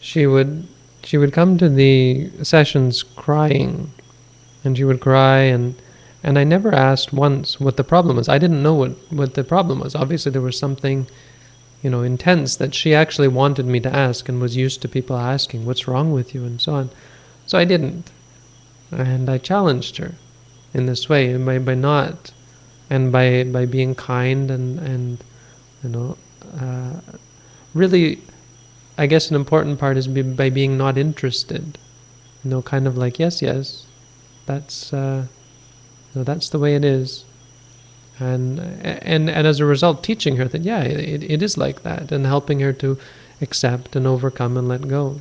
she would she would come to the sessions crying, and she would cry and. And I never asked once what the problem was. I didn't know what, what the problem was. Obviously, there was something you know, intense that she actually wanted me to ask and was used to people asking, "What's wrong with you?" and so on. So I didn't, and I challenged her in this way by by not, and by by being kind and and you know, uh, really, I guess an important part is by being not interested. You know, kind of like yes, yes, that's uh, you know, that's the way it is. And and and as a result teaching her that yeah it, it is like that and helping her to accept and overcome and let go.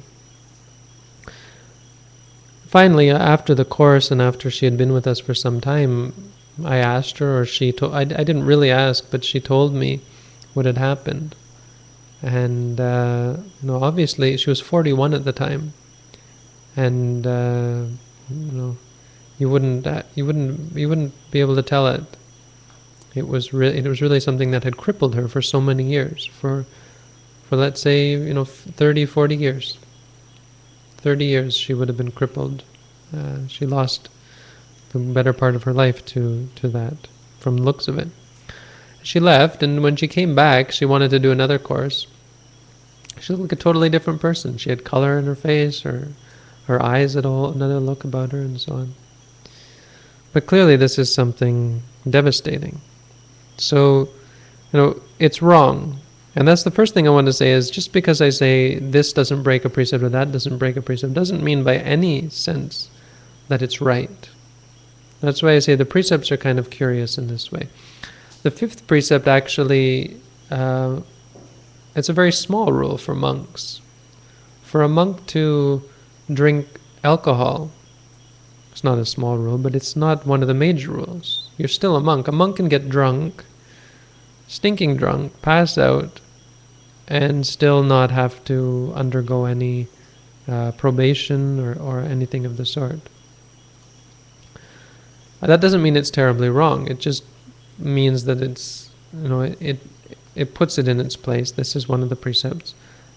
Finally after the course and after she had been with us for some time i asked her or she told I, I didn't really ask but she told me what had happened and uh, you know obviously she was 41 at the time and uh, you know you wouldn't uh, you wouldn't you wouldn't be able to tell it it was really it was really something that had crippled her for so many years, for for let's say you know 30, 40 years. 30 years she would have been crippled. Uh, she lost the better part of her life to to that, from looks of it. She left, and when she came back, she wanted to do another course. She looked like a totally different person. She had color in her face, her her eyes had all another look about her, and so on. But clearly, this is something devastating. So, you know, it's wrong. And that's the first thing I want to say is just because I say this doesn't break a precept or that doesn't break a precept doesn't mean by any sense that it's right. That's why I say the precepts are kind of curious in this way. The fifth precept actually, uh, it's a very small rule for monks. For a monk to drink alcohol, it's not a small rule, but it's not one of the major rules. You're still a monk. A monk can get drunk, stinking drunk, pass out, and still not have to undergo any uh, probation or, or anything of the sort. That doesn't mean it's terribly wrong. It just means that it's, you know, it, it, it puts it in its place. This is one of the precepts,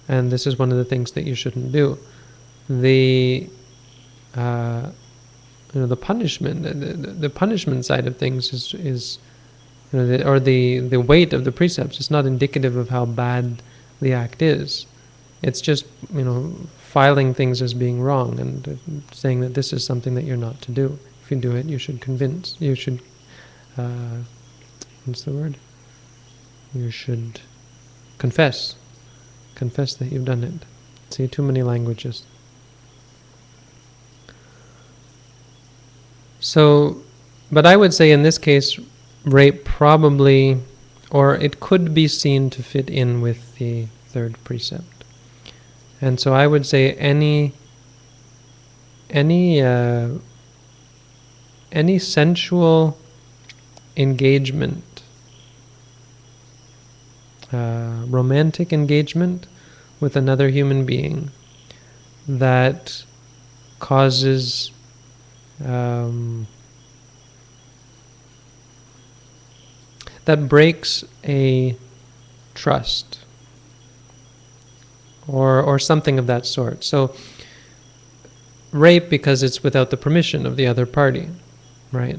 and this is one of the things that you shouldn't do. The uh, you know the punishment the, the, punishment side of things is is you know the, or the the weight of the precepts is not indicative of how bad the act is it's just you know filing things as being wrong and saying that this is something that you're not to do if you do it you should convince you should uh, what's the word you should confess. Confess that you've done it. See too many languages. So, but I would say in this case, rape probably, or it could be seen to fit in with the third precept. And so I would say any any uh, any sensual engagement, uh, romantic engagement with another human being that causes um, that breaks a trust or or something of that sort. So rape because it's without the permission of the other party, right?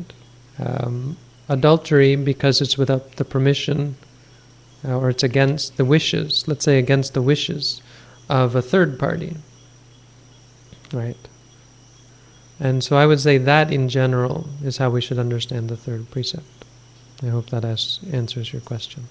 Um, adultery because it's without the permission Uh, or it's against the wishes, let's say against the wishes of a third party, right? And so I would say that in general is how we should understand the third precept. I hope that answers your question.